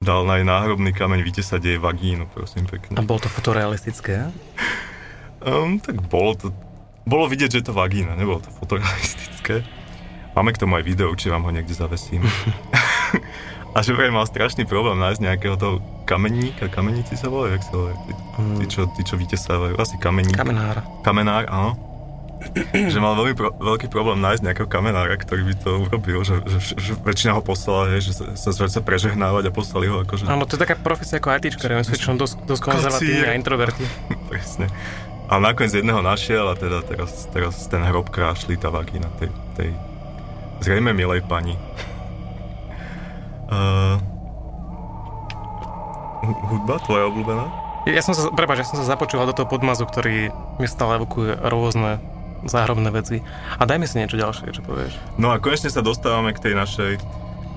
dal na jej náhrobný kameň vytesať jej vagínu, prosím A pekne. bol to fotorealistické? Um, tak bolo to, bolo vidieť, že je to vagína, nebolo to fotorealistické. Máme k tomu aj video, či vám ho niekde zavesím. a že vraj mal strašný problém nájsť nejakého toho kameníka, kameníci sa volajú, jak sa volajú, tí, tí, čo, tí, čo vytesávajú, asi kameník. Kamenár. Kamenár, áno. Že mal veľmi pro, veľký problém nájsť nejakého kamenára, ktorý by to urobil, že, že, že väčšina ho poslala, hej, že sa, sa, sa prežehnávať a poslali ho akože... Áno, to je taká profesia ako ITčkari, oni sú väčšinou dosť, dosť konzervatívni a introverti. Presne. Ale nakoniec jedného našiel a teda teraz, teraz ten hrob krášli tá vagína tej, tej zrejme milej pani. Uh, hu- hudba tvoja obľúbená? Ja som sa, prepáč, ja som sa započúval do toho podmazu, ktorý mi stále evokuje rôzne záhrobné veci. A dajme si niečo ďalšie, čo povieš. No a konečne sa dostávame k tej našej,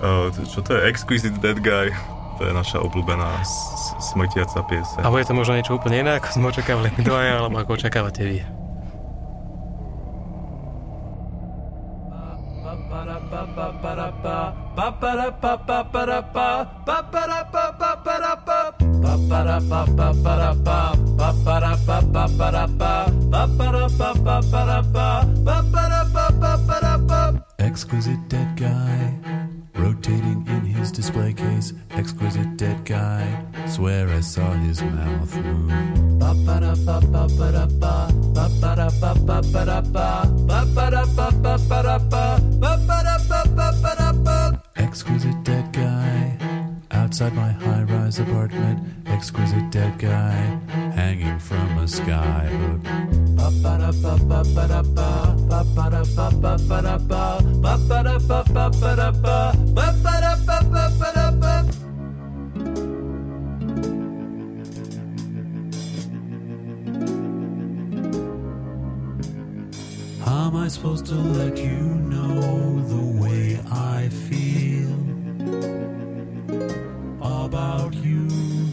uh, čo to je, Exquisite Dead Guy. To je naša obľúbená s- s- smrtiaca pieseň. A bude to možno niečo úplne iné, ako sme očakávali my dvaja, alebo ako očakávate vy. Exquisite dead guy, rotating in his display case. Exquisite dead guy, swear I saw his mouth move. Exquisite dead guy, outside my high rise apartment. Exquisite dead guy, hanging from a sky hook. How am I supposed to let you know the way I feel about you?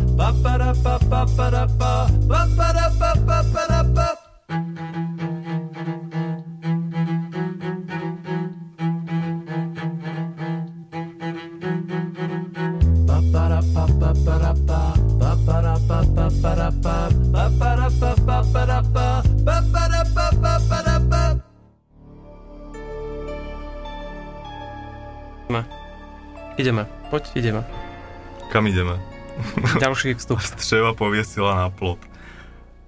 Ideme. Poď, ideme. Kam ideme? Ďalší vstup. Střeva poviesila na plot.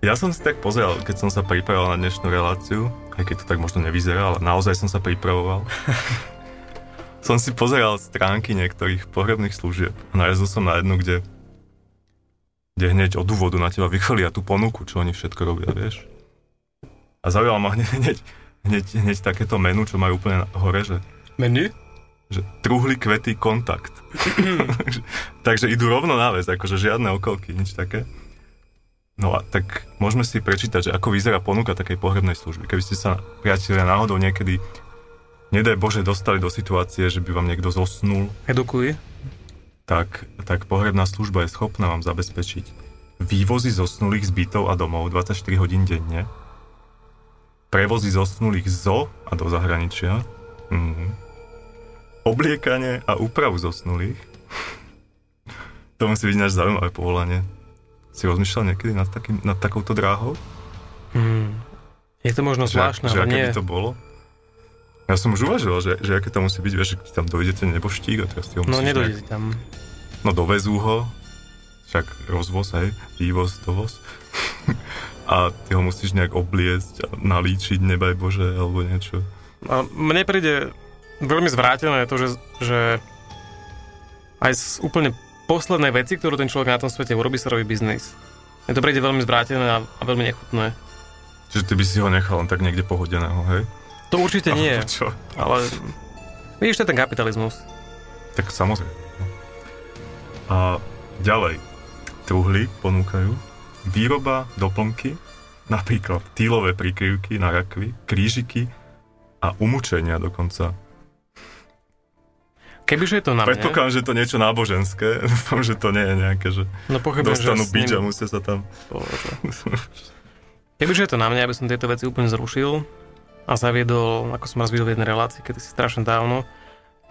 Ja som si tak pozeral, keď som sa pripravoval na dnešnú reláciu, aj keď to tak možno nevyzerá, ale naozaj som sa pripravoval. som si pozeral stránky niektorých pohrebných služieb. Narazil som na jednu, kde, kde hneď od úvodu na teba vycholia tú ponuku, čo oni všetko robia, vieš. A zaujalo ma hneď, hneď, hneď, hneď takéto menu, čo majú úplne hore, že Menu? Že truhly, kvety, kontakt. Takže idú rovno na vec, akože žiadne okolky, nič také. No a tak môžeme si prečítať, že ako vyzerá ponuka takej pohrebnej služby. Keby ste sa, priatelia, náhodou niekedy, nedaj Bože, dostali do situácie, že by vám niekto zosnul, Edukuj. tak, tak pohrebná služba je schopná vám zabezpečiť vývozy zosnulých z bytov a domov 24 hodín denne, prevozy zosnulých zo a do zahraničia, mhm. Obliekanie a úpravu zosnulých. to musí byť náš zaujímavé povolanie. Si rozmýšľal niekedy nad, takým, nad takouto dráhou? Hmm. Je to možno zvláštne, ale nie. by to bolo? Ja som už uvažoval, že, že aké to musí byť, vieš, že tam dojdete neboštík a teraz ty ho No nedojde nejak- tam. No dovezú ho, však rozvoz, hej, vývoz, dovoz. a ty ho musíš nejak obliecť a nalíčiť, nebaj Bože, alebo niečo. A mne príde veľmi zvrátené to, že, že aj z úplne poslednej veci, ktorú ten človek na tom svete urobí, sa robí biznis. Mne to príde veľmi zvrátené a, a veľmi nechutné. Čiže ty by si ho nechal len tak niekde pohodeného, hej? To určite nie, Alebo čo? ale vidíš, to je ten kapitalizmus. Tak samozrejme. no. A ďalej, truhly ponúkajú, výroba, doplnky, napríklad týlové prikryvky na rakvy, krížiky a umúčenia dokonca. Kebyže je to na Predpokladám, že to niečo náboženské. Dúfam, že to nie je nejaké, že no pochybujem, dostanú s bič a ním... musia sa tam... Kebyže je to na mňa, aby som tieto veci úplne zrušil a zaviedol, ako som raz videl v jednej relácii, kedy si strašne dávno,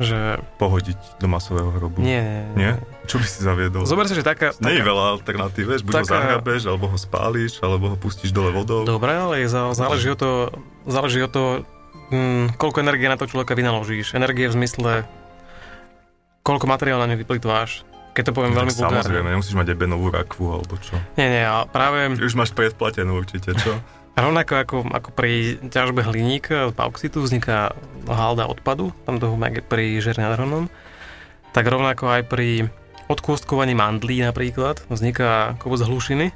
že pohodiť do masového hrobu. nie, nie? Čo by si zaviedol? Zober si, že taká... Nie je taká veľa alternatív, vieš, buď ho taká- zahrabeš, alebo ho spáliš, alebo ho pustíš dole vodou. Dobre, ale je záleží o to, záleží o to hm, koľko energie na to človeka vynaložíš. Energie v zmysle, koľko materiálu na ňu vyplitváš. Keď to poviem veľmi Samozrejme, vulgárne. nemusíš mať ebenovú rakvu, alebo čo. Nie, nie, a práve už máš predplatenú určite, čo? rovnako ako, ako pri ťažbe hliníka z bauxitu vzniká halda odpadu, tam toho jak pri žerne nad tak rovnako aj pri odkôstkovaní mandlí napríklad vzniká kopec hlušiny.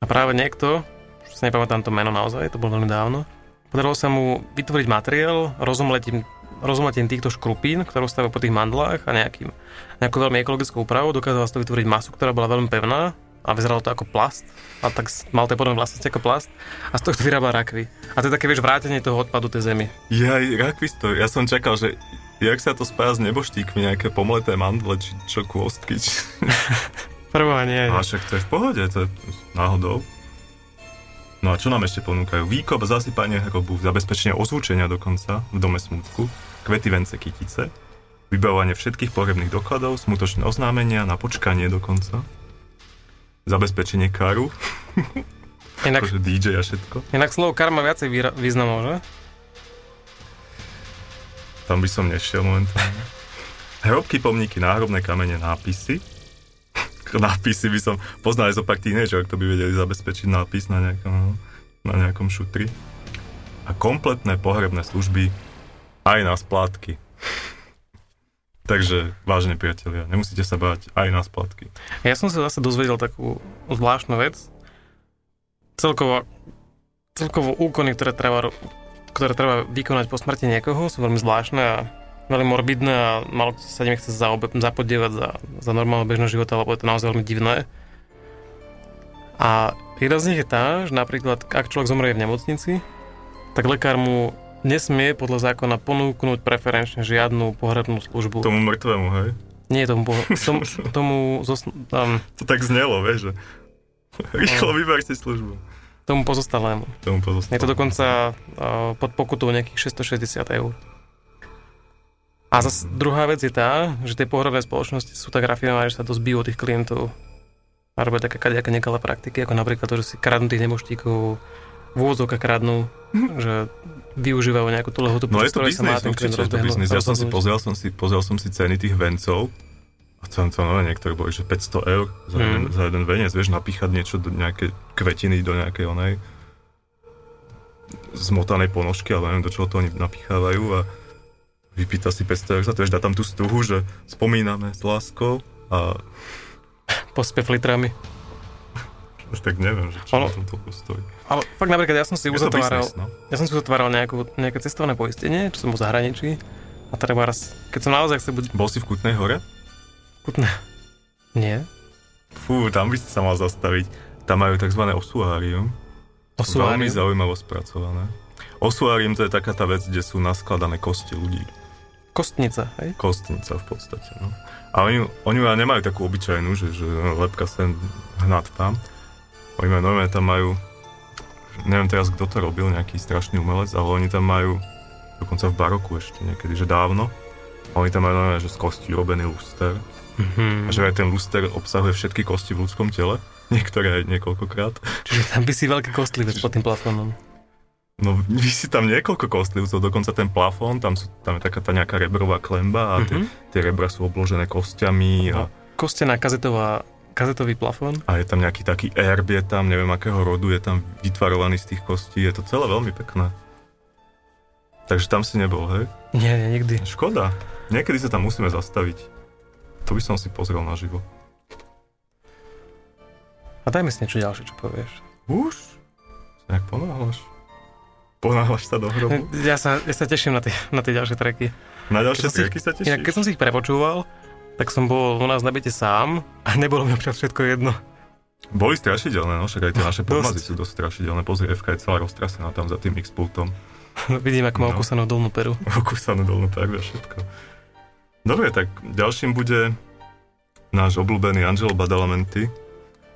A práve niekto, už si nepamätám to meno naozaj, to bolo veľmi dávno, podarilo sa mu vytvoriť materiál rozomletím, rozomletím týchto škrupín, ktorú stavil po tých mandlách a nejakým, nejakou veľmi ekologickou úpravou dokázala z toho vytvoriť masu, ktorá bola veľmi pevná a vyzeralo to ako plast a tak mal to podobné vlastnosti ako plast a z tohto vyrába rakvy. A to je také, vieš, vrátenie toho odpadu tej zemi. Jaj, rakvisto, ja som čakal, že jak sa to spája s neboštíkmi, nejaké pomleté mandle, či čo kôstky, či... Prvá nie. A však to je v pohode, to je náhodou. No a čo nám ešte ponúkajú? Výkop, zasypanie hrobu, zabezpečenie ozvučenia dokonca v dome smutku, kvety, vence, kytice, vybavovanie všetkých pohrebných dokladov, smutočné oznámenia, na počkanie dokonca, zabezpečenie karu, Inak, akože DJ a všetko. inak slovo karma viacej výra- významov, že? Tam by som nešiel momentálne. Hrobky, pomníky, náhrobné kamene, nápisy. Nápisy by som poznal aj zo pár tínedžerov, kto by vedeli zabezpečiť nápis na nejakom, na nejakom šutri. A kompletné pohrebné služby aj na splátky. Takže, vážne priatelia, nemusíte sa báť aj na splátky. Ja som sa zase dozvedel takú zvláštnu vec. Celkovo, celkovo úkony, ktoré treba, ktoré treba vykonať po smrti niekoho, sú veľmi zvláštne a veľmi morbidné a malo sa nimi chce zaobe- zapodievať za, za normálne bežného života, lebo je to naozaj veľmi divné. A jedna z nich je tá, že napríklad, ak človek zomrie v nemocnici, tak lekár mu nesmie podľa zákona ponúknuť preferenčne žiadnu pohrebnú službu. Tomu mŕtvemu, hej? Nie tomu, poh- tomu, tomu zosn- um, To tak znelo, vieš, že rýchlo vyber si službu. tomu pozostalému. Tomu pozostáva. Je to dokonca uh, pod pokutou nejakých 660 eur. A zase druhá vec je tá, že tie pohrebné spoločnosti sú tak rafinované, že sa zbijú od tých klientov. A robia také kadejaké nekalé praktiky, ako napríklad to, že si kradnú tých nemoštíkov v úvodzovkách kradnú, že využívajú nejakú tú lehotu, No je to ktorej sa má biznis, určite je to biznis. Ja som si pozrel som si, pozrel som si ceny tých vencov a tam to no, niektoré boli, že 500 eur za, Mm. jeden, za jeden venec, vieš, napíchať niečo do nejaké kvetiny, do nejakej onej zmotanej ponožky, ale neviem, do čoho to oni napichávajú a vypýta si 500 eur za to, vieš, dá tam tú stuhu, že spomíname s láskou a Pospev litrami. tak neviem, že čo Ono- tom toľko stojí. Ale fakt napríklad ja som si uzatváral, biznis, no. ja som si uzatváral nejakú, nejaké cestovné poistenie, čo som bol v zahraničí. A treba raz, keď som naozaj chcel buď Bol si v Kutnej hore? kutné. Nie. Fú, tam by si sa mal zastaviť. Tam majú tzv. osuárium. Veľmi Osuárium. zaujímavo spracované. Osuárium to je taká tá vec, kde sú naskladané kosti ľudí. Kostnica, hej? kostnica v podstate. No. A oni, oni nemajú takú obyčajnú, že, že lepka sem hnad tam. Oni normálne tam majú, neviem teraz kto to robil, nejaký strašný umelec, ale oni tam majú, dokonca v baroku ešte niekedy, že dávno, a oni tam majú normálne, že z kostí robený luster. Mhm. A že aj ten luster obsahuje všetky kosti v ľudskom tele, niektoré aj niekoľkokrát. Čiže tam by si veľký kostlivec pod tým plafónom. No, vysí tam niekoľko kostlivcov, dokonca ten plafón, tam, sú, tam je taká tá nejaká rebrová klemba a tie, Mhm. tie rebra sú obložené kostiami a, Kostená kazetová, kazetový plafón. a je tam nejaký taký erb, je tam, neviem akého rodu, je tam vytvarovaný z tých kostí, je to celé veľmi pekné. Takže tam si nebol, hej? Nie, nie, nikdy. Škoda. Niekedy sa tam musíme zastaviť. To by som si pozrel naživo. A dajme si niečo ďalšie, čo povieš. Už? Sa nejak ponáhľaš? Ponáhľaš sa do hrobu? Ja sa, ja sa teším na tie, na tie ďalšie treky. Na ďalšie Keď si- triky sa Inak, keď tešíš? som si ich prepočúval, tak som bol u nás na byte sám a nebolo mi občas všetko jedno. Boli strašidelné, no však aj tie naše podmazy sú dosť strašidelné. Pozri, FK je celá roztrasená tam za tým X-pultom. Vidím, ako má No. okúsanú dolnú peru. Okúsanú dolnú pervu a všetko. Dobre, tak ďalším bude náš obľúbený Angelo Badalamenti,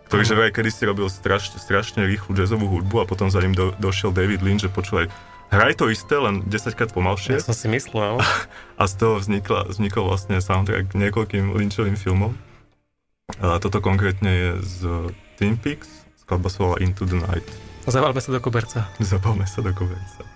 ktorý že vraj kedysi robil strašne, strašne rýchlu jazzovú hudbu a potom za ním do, došiel David Lynch, že počúvaj, hraj to isté, len 10 krát pomalšie Ja som si myslel. a z toho vznikla, vznikol vlastne soundtrack k niekoľkým Lynchovým filmom. A toto konkrétne je z Twin Peaks, skladba sa volá Into the Night. Zavalme sa do koberca. Zabavme sa do koberca.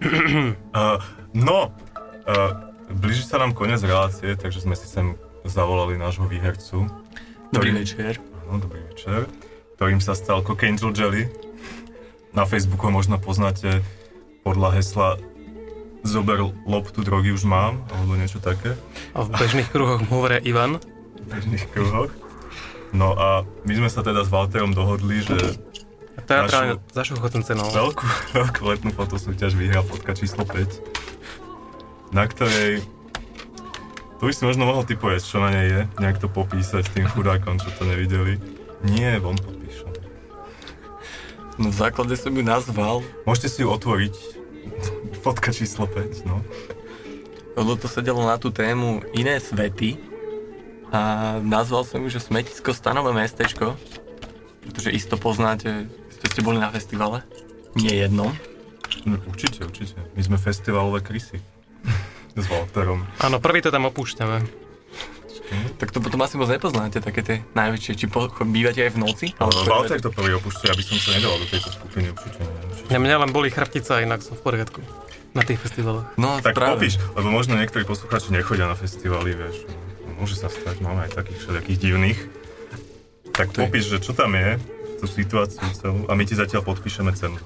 no, uh, blíži sa nám koniec relácie, takže sme si sem zavolali nášho výhercu. Dobrý ktorý- večer. Áno, dobrý večer. Ktorým sa stal Cockangel Jelly. Na Facebooku možno poznáte podľa hesla Zober loptu, drogy už mám, alebo niečo také. A v bežných kruhoch mu hovoria Ivan. v bežných kruhoch. No a my sme sa teda s Walterom dohodli, že teatrálne za šuchotnú cenou. veľkú, veľkú letnú fotosúťaž vyhrá fotka číslo 5, na ktorej tu by si možno mohol typovať, čo na nej je, nejak to popísať tým chudákom, čo to nevideli. Nie, on popíšem. No v základe som ju nazval, Môžete si ju otvoriť. Fotka číslo 5, no. lebo to sedelo na tú tému iné svety a nazval som ju, že smetisko stanové mestečko, pretože isto poznáte, ste, ste boli na festivale, nie jednom. no. Určite, určite. My sme festivalové krysy. S Walterom. Áno, prvý to tam opúšťame. Tak to potom asi moc nepoznáte, také tie najväčšie, či po, bývate aj v noci? Ale chodíte- Walter to prvý opúšťa, aby som sa nedal do tejto skupiny, určite. Ja mňa len boli chrbtica, inak som v poriadku. Na tých festivaloch. No Tak práve. popíš, lebo možno niektorí poslucháči nechodia na festivaly, vieš. No, Môže sa stať, máme aj takých všelijakých divných. Tak To je- popíš, že čo tam je, tú situáciu celú, a my ti zatiaľ podpíšeme cenu.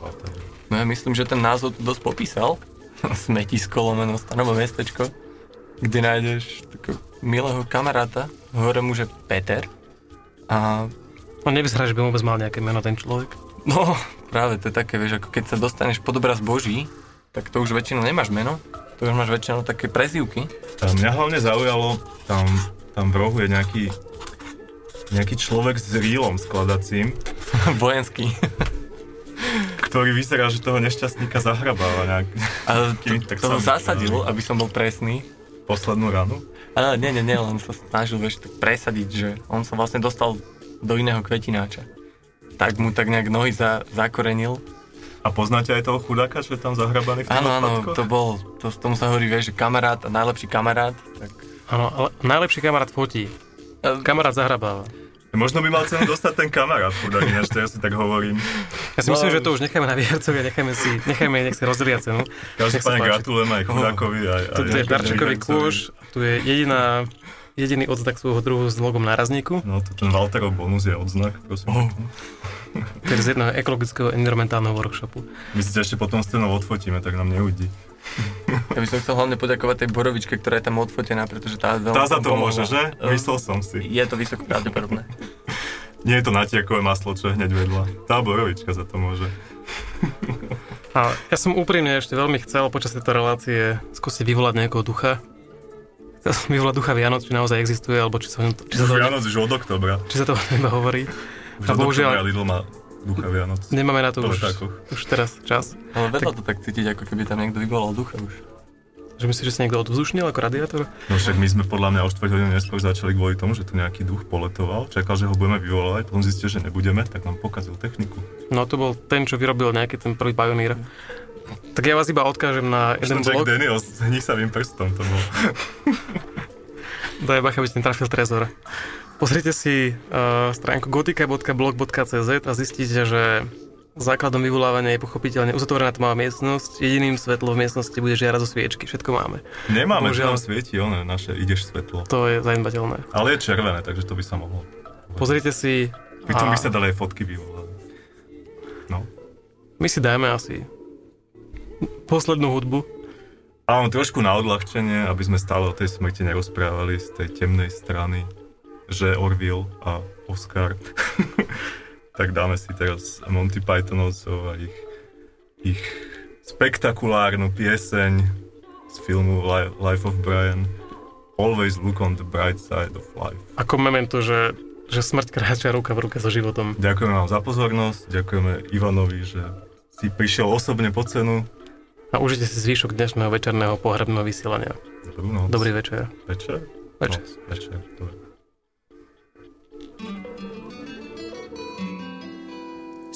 No ja myslím, že ten názov tu dosť popísal. Smetisko lomeno stanovo mestečko, kde nájdeš takého milého kamaráta, hore mu, že Peter. A On nevyzerá, že by vôbec mal nejaké meno ten človek. no, práve to je také, vieš, ako keď sa dostaneš pod obraz Boží, tak to už väčšinou nemáš meno, to už máš väčšinou také prezývky. A mňa hlavne zaujalo, tam, tam v rohu je nejaký, nejaký človek s rýlom skladacím, Vojenský. ktorý vyzerá, že toho nešťastníka zahrabáva nejak Ale to, tak to zasadil, aby som bol presný. poslednú ranu. Ale nie, nie, nie, len sa snažil vieš, tak presadiť, že on sa vlastne dostal do iného kvetináča. Tak mu tak nejak nohy za, zakorenil. A poznáte aj toho chudáka, čo je tam zahrabaný v tých Áno, áno, to bol, to, tomu sa hovorí, vieš, že kamarát a najlepší kamarát. Tak, Áno, ale najlepší kamarát fotí. e, Kamarát zahrabáva. Možno by mal cenu dostať ten kamarát, chudák, ináč teraz si tak hovorím. Ja si myslím, že to už necháme na výhercovia, necháme si, necháme nech si rozdelia cenu. Každopádne gratulujem aj chudákovi. Aj, aj, Toto je darčekový kôž, tu je jediná, jediný odznak svojho druhu s logom nárazníku, No to ten Walterov bonus je odznak, prosím. Oh. ktorý z jedného ekologického environmentálneho workshopu. My si ešte potom s cenou odfotíme, tak nám neudí. Ja by som chcel hlavne poďakovať tej borovičke, ktorá je tam odfotená, pretože tá veľmi Tá za to pomohla. môže, že? Myslel som si. Je to vysoko pravdepodobné. Nie je to natiakové maslo, čo je hneď vedľa. Tá borovička za to môže. A ja som úprimne ešte veľmi chcel počas tejto relácie skúsiť vyvolať nejakého ducha. Chcel som vyvolať ducha Vianoc, či naozaj existuje, alebo či sa, či sa, to, Vianoc už od oktobra. či sa to iba hovorí. Už A od bohužiaľ- oktobra Lidl má ducha Vianoc. Nemáme na to už, už teraz čas. Ale vedľa to tak cítiť, ako keby tam niekto vyvolal ducha už. Že myslíš, že sa niekto odvzdušnil ako radiátor? No však my sme podľa mňa o 4 hodinu neskôr začali kvôli tomu, že tu nejaký duch poletoval, čakal, že ho budeme vyvolávať, potom zistil, že nebudeme, tak nám pokazil techniku. No to bol ten, čo vyrobil nejaký ten prvý Pioneer. Tak ja vás iba odkážem na jeden Jack blog. Daniels s hnisavým prstom to bol. Daj bacha, aby ti netrafil trezor. Pozrite si uh, stránku gotika.blog.cz a zistíte, že základom vyvolávania je pochopiteľne uzatvorená tmavá miestnosť. Jediným svetlom v miestnosti bude žiara zo sviečky. Všetko máme. Nemáme, Bohužiaľ. nám svieti, ono, naše ideš svetlo. To je zanedbateľné. Ale je červené, takže to by sa mohlo. Pozrite si... Pri tom a by sa dali aj fotky vyvolať. No. My si dáme asi poslednú hudbu. Áno, trošku na odľahčenie, aby sme stále o tej smrti nerozprávali z tej temnej strany, že Orville a Oscar. tak dáme si teraz Monty Pythonovcov a ich, ich spektakulárnu pieseň z filmu Li- Life of Brian. always look on the bright side of life. Ako memento, že, že smrť kráča ruka v ruke so životom. Ďakujeme vám za pozornosť, ďakujeme Ivanovi, že si prišiel osobne po cenu. A užite si zvyšok dnešného večerného pohrebného vysielania. Dobrú noc. Dobrý večer. večer. Večer. Noc, večer. Dobre.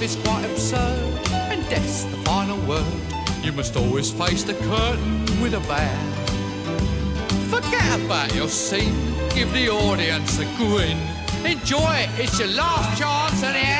life is quite absurd, and death's the final word. You must always face the curtain with a bow. Forget about your scene, give the audience a grin. Enjoy it, it's your last chance anyhow.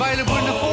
available in the